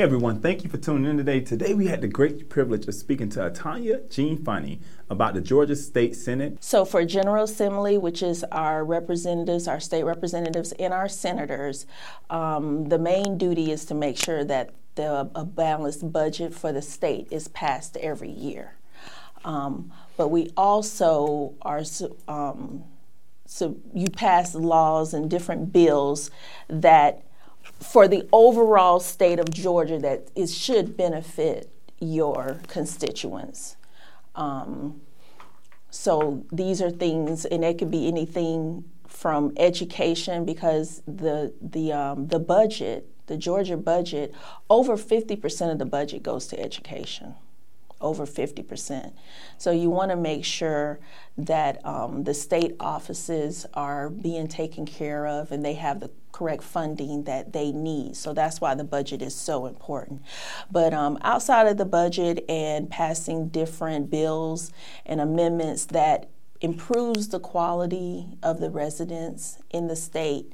Hey everyone, thank you for tuning in today. Today we had the great privilege of speaking to Atanya Jean Funny about the Georgia State Senate. So for General Assembly, which is our representatives, our state representatives, and our senators, um, the main duty is to make sure that the a balanced budget for the state is passed every year. Um, but we also are um, so you pass laws and different bills that for the overall state of Georgia that it should benefit your constituents. Um, so these are things, and it could be anything from education because the the um, the budget, the Georgia budget, over fifty percent of the budget goes to education over 50%. So you want to make sure that um, the state offices are being taken care of and they have the correct funding that they need. So that's why the budget is so important. But um, outside of the budget and passing different bills and amendments that improves the quality of the residents in the state,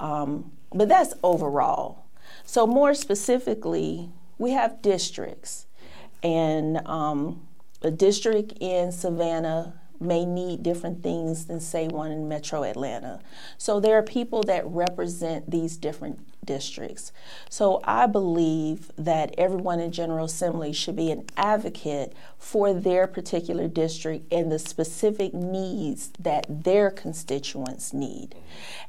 um, but that's overall. So more specifically, we have districts and um, a district in Savannah may need different things than, say, one in metro Atlanta. So there are people that represent these different districts. So I believe that everyone in General Assembly should be an advocate for their particular district and the specific needs that their constituents need.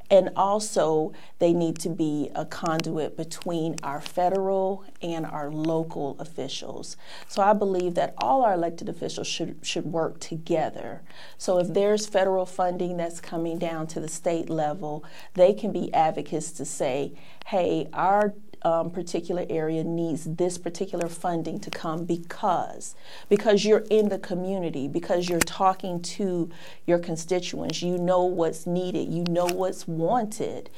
And also, they need to be a conduit between our federal and our local officials. So I believe that all our elected officials should, should work together. So if there's federal funding that's coming down to the state level, they can be advocates to say, hey, our um, particular area needs this particular funding to come because because you're in the community because you're talking to your constituents. You know what's needed. You know what's wanted.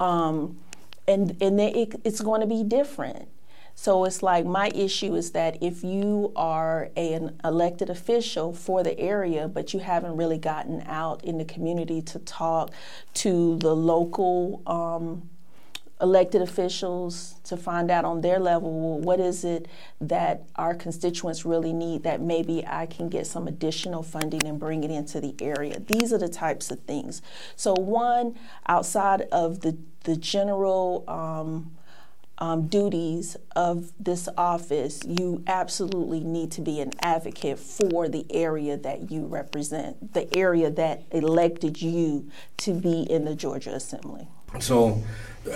Um, and and it, it's going to be different. So it's like my issue is that if you are an elected official for the area, but you haven't really gotten out in the community to talk to the local um, elected officials to find out on their level well, what is it that our constituents really need that maybe I can get some additional funding and bring it into the area. These are the types of things. So, one, outside of the, the general um, um, duties of this office, you absolutely need to be an advocate for the area that you represent, the area that elected you to be in the Georgia Assembly. So,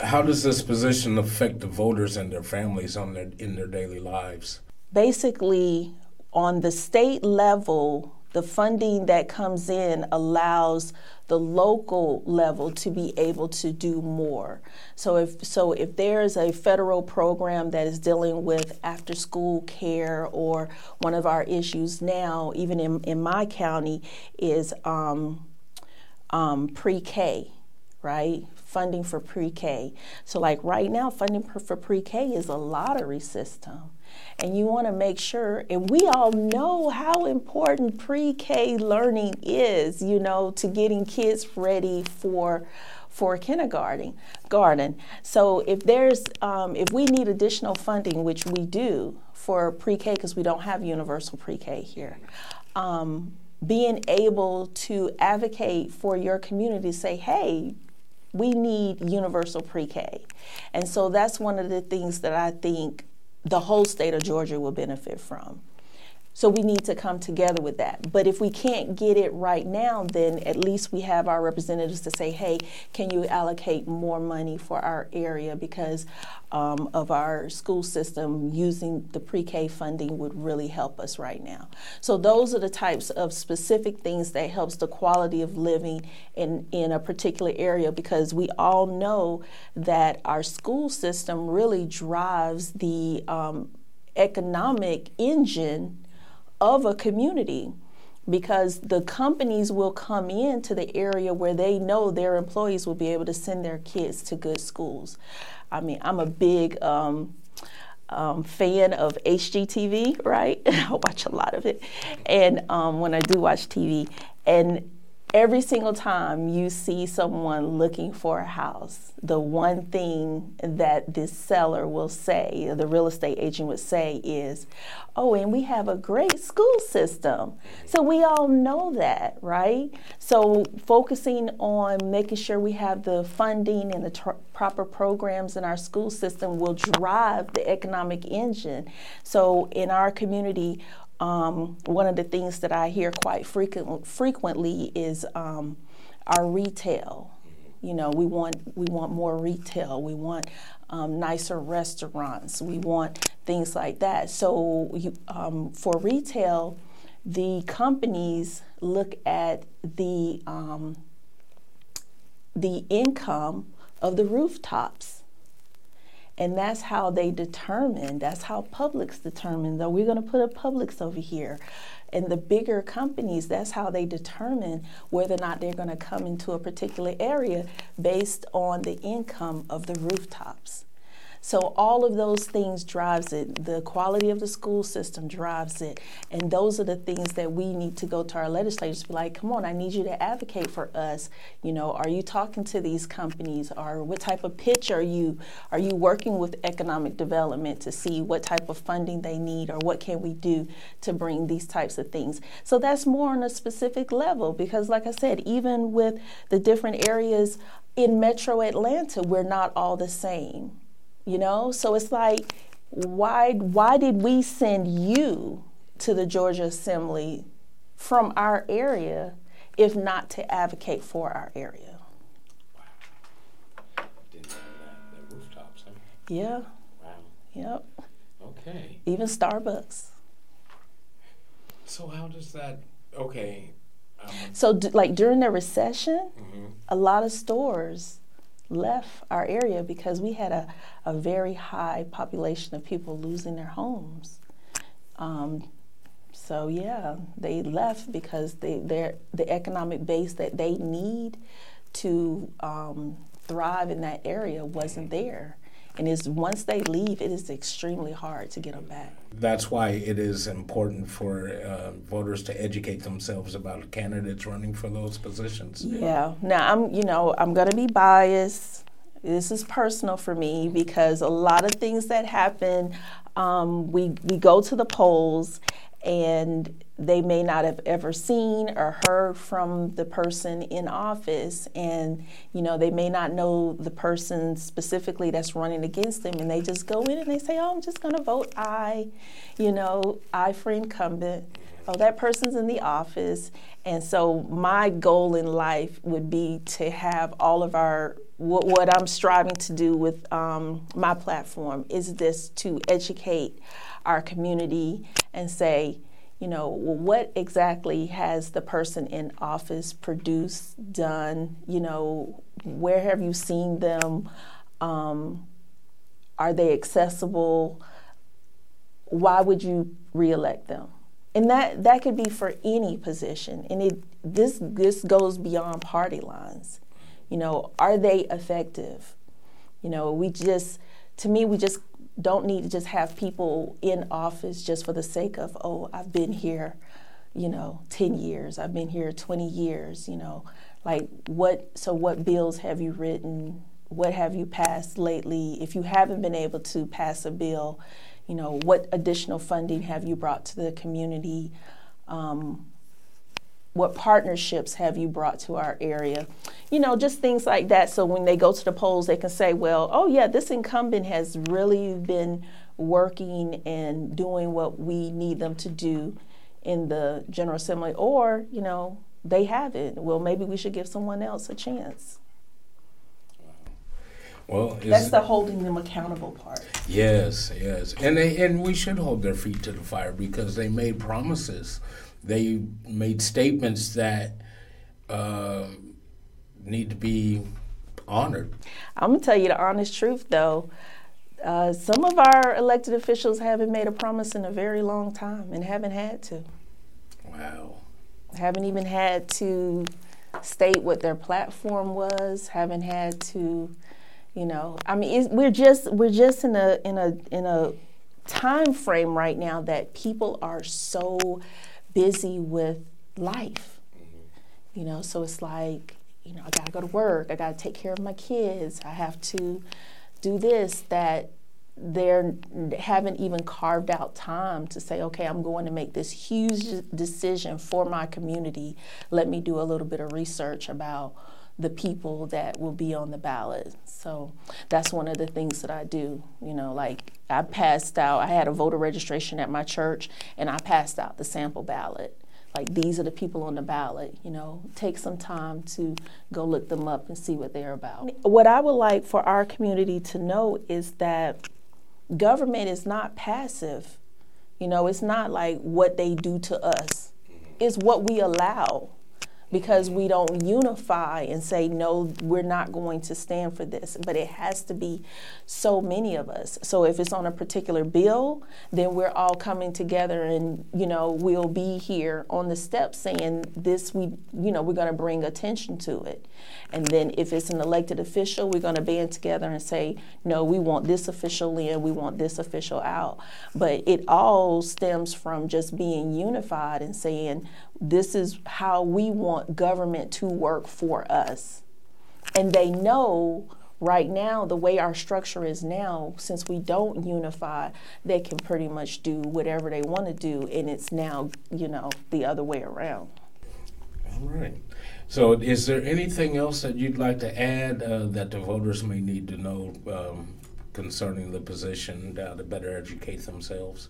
how does this position affect the voters and their families on their in their daily lives? Basically, on the state level, the funding that comes in allows the local level to be able to do more. So if so if there's a federal program that is dealing with after school care or one of our issues now, even in, in my county, is um, um, pre-K, right? Funding for pre-K. So like right now, funding for pre-K is a lottery system. And you want to make sure, and we all know how important pre K learning is, you know, to getting kids ready for for kindergarten garden so if there's um, if we need additional funding which we do for pre-k because we don't have universal pre-k here um, being able to advocate for your community say hey we need universal pre-K. And so that's one of the things that I think the whole state of Georgia will benefit from. So we need to come together with that. But if we can't get it right now, then at least we have our representatives to say, hey, can you allocate more money for our area because um, of our school system using the pre K funding would really help us right now. So those are the types of specific things that helps the quality of living in, in a particular area because we all know that our school system really drives the um, economic engine of a community because the companies will come into the area where they know their employees will be able to send their kids to good schools. I mean, I'm a big um, um, fan of HGTV, right? I watch a lot of it. And um, when I do watch TV, and every single time you see someone looking for a house, the one thing that this seller will say, the real estate agent would say is, Oh, and we have a great school system. So we all know that, right? So focusing on making sure we have the funding and the tr- proper programs in our school system will drive the economic engine. So in our community, um, one of the things that I hear quite frequent, frequently is um, our retail. You know, we want we want more retail. We want um, nicer restaurants. We want things like that. So you, um, for retail, the companies look at the um, the income of the rooftops and that's how they determine, that's how Publix determines, though we're going to put a Publix over here. And the bigger companies, that's how they determine whether or not they're going to come into a particular area based on the income of the rooftops. So all of those things drives it. The quality of the school system drives it. And those are the things that we need to go to our legislators be like, come on, I need you to advocate for us. You know, are you talking to these companies or what type of pitch are you are you working with economic development to see what type of funding they need or what can we do to bring these types of things. So that's more on a specific level because like I said, even with the different areas in metro Atlanta, we're not all the same you know so it's like why why did we send you to the Georgia Assembly from our area if not to advocate for our area wow. Didn't know that. The rooftops, huh? yeah wow yep okay even Starbucks so how does that okay um, so d- like during the recession mm-hmm. a lot of stores left our area because we had a, a very high population of people losing their homes. Um, so yeah, they left because they the economic base that they need to um, thrive in that area wasn't there. And is once they leave, it is extremely hard to get them back. That's why it is important for uh, voters to educate themselves about candidates running for those positions. Yeah. Now I'm, you know, I'm going to be biased. This is personal for me because a lot of things that happen, um, we we go to the polls and they may not have ever seen or heard from the person in office. And you know they may not know the person specifically that's running against them. And they just go in and they say oh i'm just going to vote i you know aye for incumbent. Oh that person's in the office. And so my goal in life would be to have all of our what, what i'm striving to do with um, my platform is this to educate our community and say you know, well, what exactly has the person in office produced, done? You know, where have you seen them? Um, are they accessible? Why would you reelect them? And that, that could be for any position. And it, this, this goes beyond party lines. You know, are they effective? You know, we just, to me, we just don't need to just have people in office just for the sake of, oh, I've been here, you know, 10 years, I've been here 20 years, you know. Like, what, so what bills have you written? What have you passed lately? If you haven't been able to pass a bill, you know, what additional funding have you brought to the community? Um, what partnerships have you brought to our area? You know, just things like that. So when they go to the polls, they can say, well, oh, yeah, this incumbent has really been working and doing what we need them to do in the General Assembly. Or, you know, they haven't. Well, maybe we should give someone else a chance. Well, that's the holding them accountable part. Yes, yes, and they and we should hold their feet to the fire because they made promises they made statements that uh, need to be honored. I'm gonna tell you the honest truth, though. Uh, some of our elected officials haven't made a promise in a very long time and haven't had to. Wow. Haven't even had to state what their platform was. Haven't had to, you know. I mean, we're just we're just in a in a in a time frame right now that people are so busy with life. Mm-hmm. You know, so it's like, you know, I got to go to work, I got to take care of my kids, I have to do this, that they haven't even carved out time to say, okay, I'm going to make this huge decision for my community. Let me do a little bit of research about the people that will be on the ballot. So that's one of the things that I do. You know, like I passed out, I had a voter registration at my church, and I passed out the sample ballot. Like these are the people on the ballot, you know, take some time to go look them up and see what they're about. What I would like for our community to know is that government is not passive. You know, it's not like what they do to us, mm-hmm. it's what we allow because we don't unify and say, no, we're not going to stand for this. But it has to be so many of us. So if it's on a particular bill, then we're all coming together and, you know, we'll be here on the steps saying this, we, you know, we're going to bring attention to it. And then if it's an elected official, we're going to band together and say, no, we want this official in, we want this official out. But it all stems from just being unified and saying, this is how we want government to work for us. And they know right now, the way our structure is now, since we don't unify, they can pretty much do whatever they want to do, and it's now, you know, the other way around. All right. So, is there anything else that you'd like to add uh, that the voters may need to know um, concerning the position uh, to better educate themselves?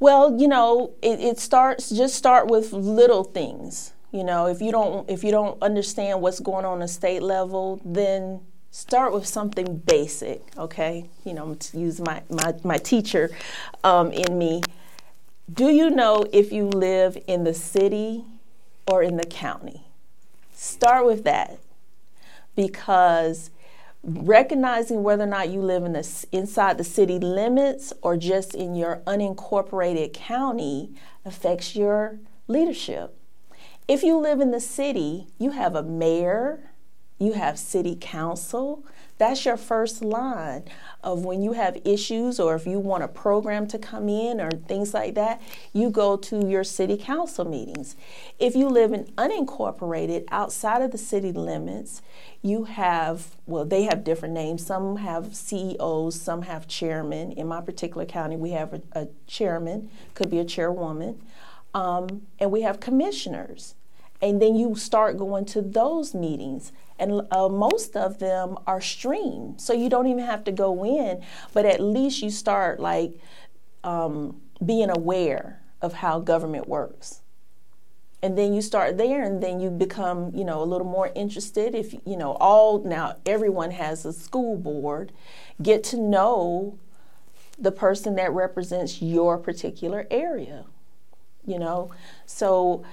Well, you know, it, it starts just start with little things. You know, if you don't if you don't understand what's going on at state level, then start with something basic. Okay, you know, to use my my my teacher um, in me. Do you know if you live in the city or in the county? Start with that because recognizing whether or not you live in the, inside the city limits or just in your unincorporated county affects your leadership. If you live in the city, you have a mayor, you have city council, that's your first line of when you have issues or if you want a program to come in or things like that, you go to your city council meetings. If you live in unincorporated outside of the city limits, you have, well, they have different names. Some have CEOs, some have chairmen. In my particular county, we have a, a chairman, could be a chairwoman, um, and we have commissioners. And then you start going to those meetings. And uh, most of them are streamed. So you don't even have to go in. But at least you start like um, being aware of how government works. And then you start there and then you become you know a little more interested. If you know all now everyone has a school board. Get to know the person that represents your particular area you know? So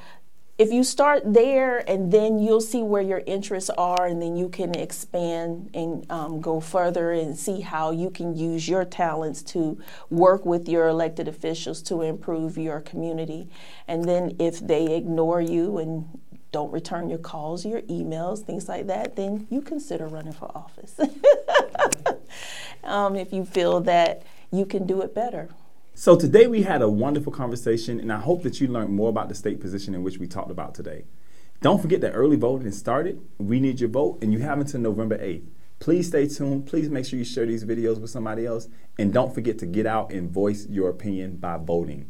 if you start there and then you'll see where your interests are and then you can expand and um, go further and see how you can use your talents to work with your elected officials to improve your community. And then if they ignore you and don't return your calls your emails things like that then you consider running for office. Um, if you feel that you can do it better so today we had a wonderful conversation, and I hope that you learned more about the state position in which we talked about today. Don't forget that early voting is started. We need your vote, and you have until November 8th. Please stay tuned. Please make sure you share these videos with somebody else, and don't forget to get out and voice your opinion by voting.